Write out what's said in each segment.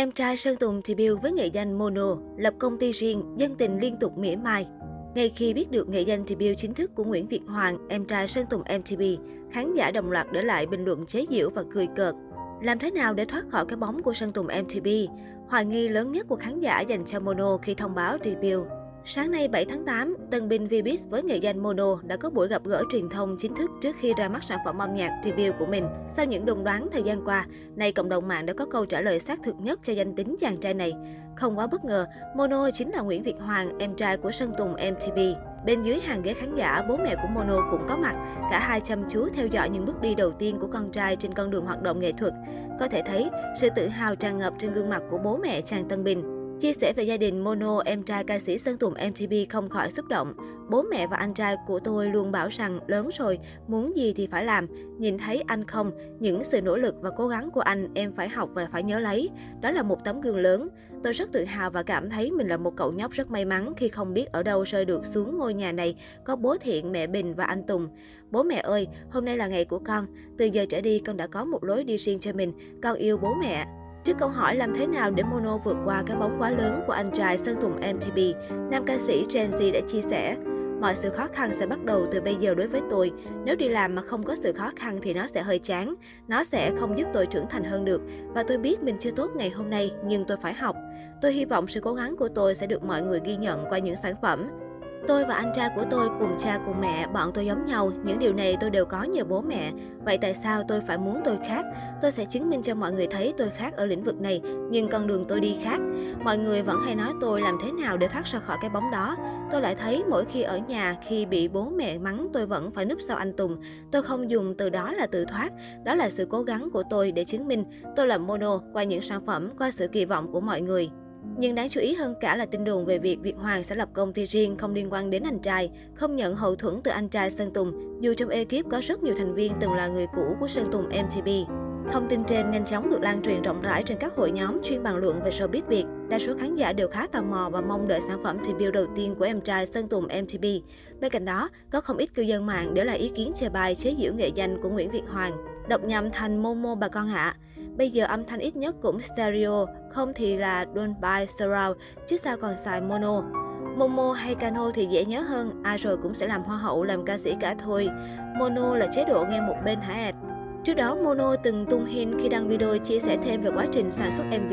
Em trai Sơn Tùng thì debut với nghệ danh Mono, lập công ty riêng, dân tình liên tục mỉa mai. Ngay khi biết được nghệ danh thì debut chính thức của Nguyễn Việt Hoàng, em trai Sơn Tùng MTV, khán giả đồng loạt để lại bình luận chế giễu và cười cợt. Làm thế nào để thoát khỏi cái bóng của Sơn Tùng MTV? Hoài nghi lớn nhất của khán giả dành cho Mono khi thông báo debut. Sáng nay 7 tháng 8, tân binh Vbiz với nghệ danh Mono đã có buổi gặp gỡ truyền thông chính thức trước khi ra mắt sản phẩm âm nhạc debut của mình. Sau những đồn đoán thời gian qua, nay cộng đồng mạng đã có câu trả lời xác thực nhất cho danh tính chàng trai này. Không quá bất ngờ, Mono chính là Nguyễn Việt Hoàng, em trai của Sơn Tùng MTV. Bên dưới hàng ghế khán giả, bố mẹ của Mono cũng có mặt. Cả hai chăm chú theo dõi những bước đi đầu tiên của con trai trên con đường hoạt động nghệ thuật. Có thể thấy, sự tự hào tràn ngập trên gương mặt của bố mẹ chàng Tân Bình. Chia sẻ về gia đình Mono, em trai ca sĩ Sơn Tùng MTV không khỏi xúc động. Bố mẹ và anh trai của tôi luôn bảo rằng lớn rồi, muốn gì thì phải làm. Nhìn thấy anh không, những sự nỗ lực và cố gắng của anh em phải học và phải nhớ lấy. Đó là một tấm gương lớn. Tôi rất tự hào và cảm thấy mình là một cậu nhóc rất may mắn khi không biết ở đâu rơi được xuống ngôi nhà này có bố Thiện, mẹ Bình và anh Tùng. Bố mẹ ơi, hôm nay là ngày của con. Từ giờ trở đi con đã có một lối đi riêng cho mình. Con yêu bố mẹ. Trước câu hỏi làm thế nào để Mono vượt qua cái bóng quá lớn của anh trai Sơn Tùng MTV, nam ca sĩ Gen Z đã chia sẻ, Mọi sự khó khăn sẽ bắt đầu từ bây giờ đối với tôi. Nếu đi làm mà không có sự khó khăn thì nó sẽ hơi chán. Nó sẽ không giúp tôi trưởng thành hơn được. Và tôi biết mình chưa tốt ngày hôm nay, nhưng tôi phải học. Tôi hy vọng sự cố gắng của tôi sẽ được mọi người ghi nhận qua những sản phẩm. Tôi và anh trai của tôi cùng cha cùng mẹ, bọn tôi giống nhau, những điều này tôi đều có nhờ bố mẹ. Vậy tại sao tôi phải muốn tôi khác? Tôi sẽ chứng minh cho mọi người thấy tôi khác ở lĩnh vực này, nhưng con đường tôi đi khác. Mọi người vẫn hay nói tôi làm thế nào để thoát ra khỏi cái bóng đó. Tôi lại thấy mỗi khi ở nhà, khi bị bố mẹ mắng tôi vẫn phải núp sau anh Tùng. Tôi không dùng từ đó là tự thoát, đó là sự cố gắng của tôi để chứng minh tôi là mono qua những sản phẩm, qua sự kỳ vọng của mọi người. Nhưng đáng chú ý hơn cả là tin đồn về việc Việt Hoàng sẽ lập công ty riêng không liên quan đến anh trai, không nhận hậu thuẫn từ anh trai Sơn Tùng, dù trong ekip có rất nhiều thành viên từng là người cũ của Sơn Tùng MTP. Thông tin trên nhanh chóng được lan truyền rộng rãi trên các hội nhóm chuyên bàn luận về showbiz Việt. Đa số khán giả đều khá tò mò và mong đợi sản phẩm debut đầu tiên của em trai Sơn Tùng MTP. Bên cạnh đó, có không ít cư dân mạng để lại ý kiến chê bai chế giễu nghệ danh của Nguyễn Việt Hoàng. Đọc nhầm thành Momo bà con ạ. Bây giờ âm thanh ít nhất cũng stereo, không thì là Dolby Surround, chứ sao còn xài mono. Momo hay Cano thì dễ nhớ hơn, ai rồi cũng sẽ làm hoa hậu, làm ca sĩ cả thôi. Mono là chế độ nghe một bên hả ẹt. Trước đó, Mono từng tung hin khi đăng video chia sẻ thêm về quá trình sản xuất MV.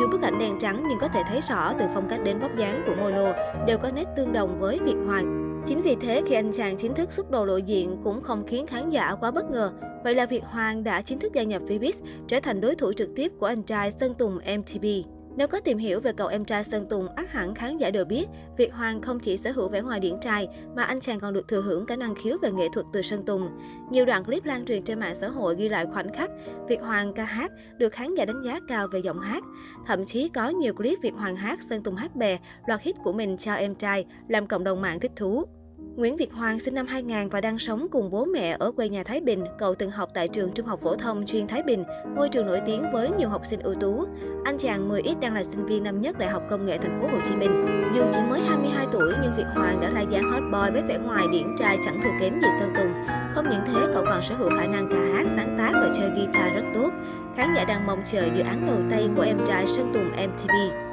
Dù bức ảnh đen trắng nhưng có thể thấy rõ từ phong cách đến vóc dáng của Mono đều có nét tương đồng với Việt Hoàng. Chính vì thế khi anh chàng chính thức xuất đầu lộ diện cũng không khiến khán giả quá bất ngờ. Vậy là Việt Hoàng đã chính thức gia nhập Vbiz, trở thành đối thủ trực tiếp của anh trai Sơn Tùng MTP. Nếu có tìm hiểu về cậu em trai Sơn Tùng, ác hẳn khán giả đều biết, Việt Hoàng không chỉ sở hữu vẻ ngoài điển trai, mà anh chàng còn được thừa hưởng cả năng khiếu về nghệ thuật từ Sơn Tùng. Nhiều đoạn clip lan truyền trên mạng xã hội ghi lại khoảnh khắc Việt Hoàng ca hát được khán giả đánh giá cao về giọng hát. Thậm chí có nhiều clip Việt Hoàng hát Sơn Tùng hát bè, loạt hit của mình cho em trai, làm cộng đồng mạng thích thú. Nguyễn Việt Hoàng sinh năm 2000 và đang sống cùng bố mẹ ở quê nhà Thái Bình. Cậu từng học tại trường Trung học phổ thông chuyên Thái Bình, ngôi trường nổi tiếng với nhiều học sinh ưu tú. Anh chàng 10X đang là sinh viên năm nhất Đại học Công nghệ Thành phố Hồ Chí Minh. Dù chỉ mới 22 tuổi nhưng Việt Hoàng đã ra dáng hot boy với vẻ ngoài điển trai chẳng thua kém gì Sơn Tùng. Không những thế, cậu còn sở hữu khả năng ca hát, sáng tác và chơi guitar rất tốt. Khán giả đang mong chờ dự án đầu tay của em trai Sơn Tùng MTV.